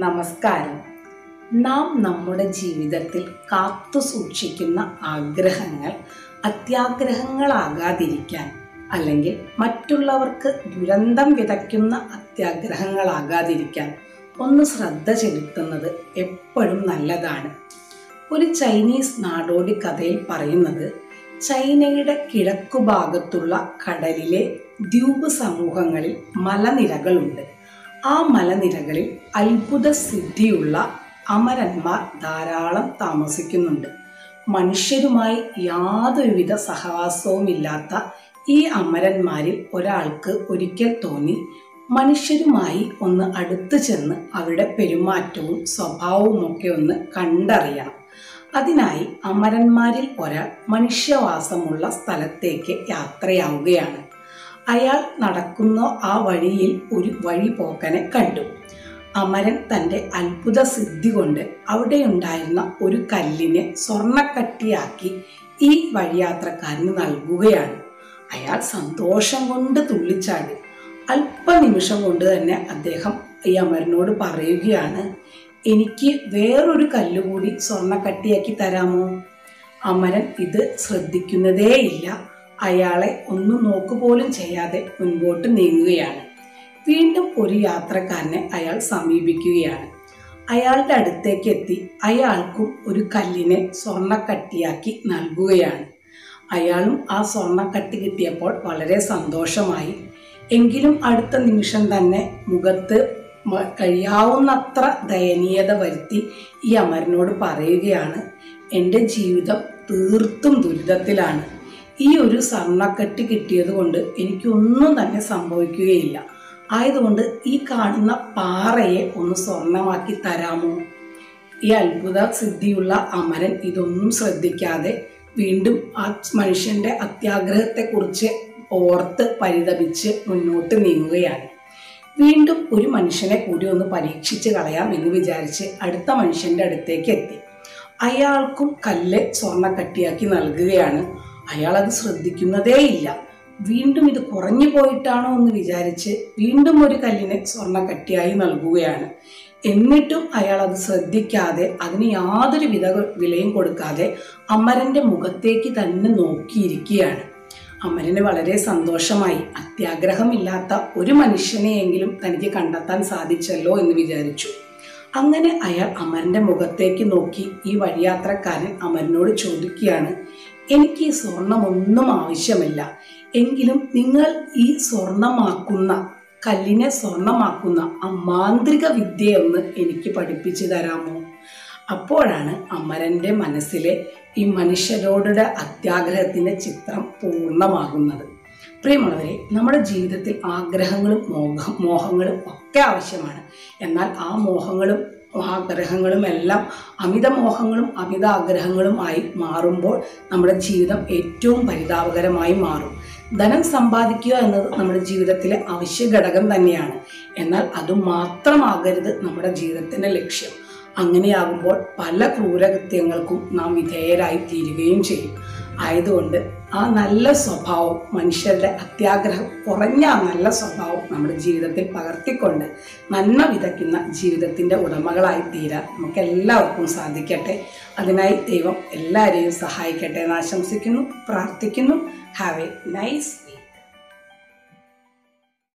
നമസ്കാരം. നാം നമ്മുടെ ജീവിതത്തിൽ കാത്തു സൂക്ഷിക്കുന്ന ആഗ്രഹങ്ങൾ അത്യാഗ്രഹങ്ങളാകാതിരിക്കാൻ അല്ലെങ്കിൽ മറ്റുള്ളവർക്ക് ദുരന്തം വിതയ്ക്കുന്ന അത്യാഗ്രഹങ്ങളാകാതിരിക്കാൻ ഒന്ന് ശ്രദ്ധ ചെലുത്തുന്നത് എപ്പോഴും നല്ലതാണ്. ഒരു ചൈനീസ് നാടോടി കഥയിൽ പറയുന്നത് ചൈനയുടെ കിഴക്കുഭാഗത്തുള്ള കടലിലെ ദ്വീപ് സമൂഹങ്ങളിൽ മലനിരകളുണ്ട്. ആ മലനിരകളിൽ അത്ഭുത സിദ്ധിയുള്ള അമരന്മാർ ധാരാളം താമസിക്കുന്നുണ്ട്. മനുഷ്യരുമായി യാതൊരുവിധ സഹവാസവുമില്ലാത്ത ഈ അമരന്മാരിൽ ഒരാൾക്ക് ഒരിക്കൽ തോന്നി മനുഷ്യരുമായി ഒന്ന് അടുത്തു ചെന്ന് അവരുടെ പെരുമാറ്റവും സ്വഭാവവും ഒക്കെ ഒന്ന് കണ്ടറിയണം. അതിനായി അമരന്മാരിൽ ഒരാൾ മനുഷ്യവാസമുള്ള സ്ഥലത്തേക്ക് യാത്രയാവുകയാണ്. അയാൾ നടക്കുന്ന ആ വഴിയിൽ ഒരു വഴിപോക്കനെ കണ്ടു. അമരൻ തന്റെ അത്ഭുത സിദ്ധി കൊണ്ട് അവിടെയുണ്ടായിരുന്ന ഒരു കല്ലിനെ സ്വർണക്കട്ടിയാക്കി ഈ വഴിയാത്രക്കാരന് നൽകുകയാണ്. അയാൾ സന്തോഷം കൊണ്ട് തുള്ളിച്ചാടി. അല്പനിമിഷം കൊണ്ട് തന്നെ അദ്ദേഹം ഈ അമരനോട് പറയുകയാണ് എനിക്ക് വേറൊരു കല്ലുകൂടി സ്വർണക്കട്ടിയാക്കി തരാമോ? അമരൻ ഇത് ശ്രദ്ധിക്കുന്നതേയില്ല. അയാളെ ഒന്നും നോക്കുപോലും ചെയ്യാതെ മുൻപോട്ട് നീങ്ങുകയാണ്. വീണ്ടും ഒരു യാത്രക്കാരനെ അയാൾ സമീപിക്കുകയാണ്. അയാളുടെ അടുത്തേക്ക് എത്തി അയാൾക്കും ഒരു കല്ലിനെ സ്വർണക്കട്ടിയാക്കി നൽകുകയാണ്. അയാളും ആ സ്വർണക്കട്ടി കിട്ടിയപ്പോൾ വളരെ സന്തോഷമായി. എങ്കിലും അടുത്ത നിമിഷം തന്നെ മുഖത്ത് കഴിയാവുന്നത്ര ദയനീയത വരുത്തി ഈ അമരനോട് പറയുകയാണ് എന്റെ ജീവിതം തീർത്തും ദുരിതത്തിലാണ്. ഈ ഒരു സ്വർണക്കെട്ട് കിട്ടിയത് കൊണ്ട് എനിക്കൊന്നും തന്നെ സംഭവിക്കുകയില്ല. ആയതുകൊണ്ട് ഈ കാണുന്ന പാറയെ ഒന്ന് സ്വർണമാക്കി തരാമോ? ഈ അത്ഭുത സിദ്ധിയുള്ള അമരൻ ഇതൊന്നും ശ്രദ്ധിക്കാതെ വീണ്ടും ആ മനുഷ്യന്റെ അത്യാഗ്രഹത്തെക്കുറിച്ച് ഓർത്ത് പരിതപിച്ച് മുന്നോട്ട് നീങ്ങുകയാണ്. വീണ്ടും ഒരു മനുഷ്യനെ കൂടി ഒന്ന് പരീക്ഷിച്ച് കളയാം എന്ന് വിചാരിച്ച് അടുത്ത മനുഷ്യന്റെ അടുത്തേക്ക് എത്തി. അയാൾക്കും കല്ല് സ്വർണക്കട്ടിയാക്കി നൽകുകയാണ്. അയാൾ അത് ശ്രദ്ധിക്കുന്നതേയില്ല. വീണ്ടും ഇത് കുറഞ്ഞു പോയിട്ടാണോ എന്ന് വിചാരിച്ച് വീണ്ടും ഒരു കല്ലിനെ സ്വർണക്കട്ടിയായി നൽകുകയാണ്. എന്നിട്ടും അയാൾ അത് ശ്രദ്ധിക്കാതെ അതിന് യാതൊരു വിധ വിലയും കൊടുക്കാതെ അമരന്റെ മുഖത്തേക്ക് തന്നെ നോക്കിയിരിക്കുകയാണ്. അമരന് വളരെ സന്തോഷമായി. അത്യാഗ്രഹമില്ലാത്ത ഒരു മനുഷ്യനെയെങ്കിലും തനിക്ക് കണ്ടെത്താൻ സാധിച്ചല്ലോ എന്ന് വിചാരിച്ചു. അങ്ങനെ അയാൾ അമരന്റെ മുഖത്തേക്ക് നോക്കി ഈ വഴിയാത്രക്കാരൻ അമരനോട് ചോദിക്കുകയാണ് എനിക്ക് ഈ സ്വർണമൊന്നും ആവശ്യമില്ല. എങ്കിലും നിങ്ങൾ ഈ സ്വർണമാക്കുന്ന കല്ലിനെ സ്വർണമാക്കുന്ന ആ മാന്ത്രിക വിദ്യയൊന്ന് എനിക്ക് പഠിപ്പിച്ചു തരാമോ? അപ്പോഴാണ് അമരന്റെ മനസ്സിലെ ഈ മനുഷ്യരോടുടെ അത്യാഗ്രഹത്തിന്റെ ചിത്രം പൂർണമാകുന്നത്. പ്രിയമുള്ളവരെ നമ്മുടെ ജീവിതത്തിൽ ആഗ്രഹങ്ങളും മോഹ മോഹങ്ങളും ഒക്കെ ആവശ്യമാണ്. എന്നാൽ ആ മോഹങ്ങളും ആഗ്രഹങ്ങളും എല്ലാം അമിത മോഹങ്ങളും അമിത ആഗ്രഹങ്ങളും ആയി മാറുമ്പോൾ നമ്മുടെ ജീവിതം ഏറ്റവും പരിതാപകരമായി മാറും. ധനം സമ്പാദിക്കുക എന്നത് നമ്മുടെ ജീവിതത്തിലെ അവശ്യ ഘടകം തന്നെയാണ്. എന്നാൽ അത് മാത്രമാകരുത് നമ്മുടെ ജീവിതത്തിന്റെ ലക്ഷ്യം. അങ്ങനെയാകുമ്പോൾ പല ക്രൂരകൃത്യങ്ങൾക്കും നാം വിധേയരായി തീരുകയും ചെയ്യും. ആയതുകൊണ്ട് ആ നല്ല സ്വഭാവം മനുഷ്യരുടെ അത്യാഗ്രഹം കുറഞ്ഞ ആ നല്ല സ്വഭാവം നമ്മുടെ ജീവിതത്തിൽ പകർത്തിക്കൊണ്ട് നന്മ വിതയ്ക്കുന്ന ജീവിതത്തിന്റെ ഉടമകളായി തീരാൻ നമുക്ക് എല്ലാവർക്കും സാധിക്കട്ടെ. അതിനായി ദൈവം എല്ലാവരെയും സഹായിക്കട്ടെ എന്ന് ആശംസിക്കുന്നു പ്രാർത്ഥിക്കുന്നു. Have A nice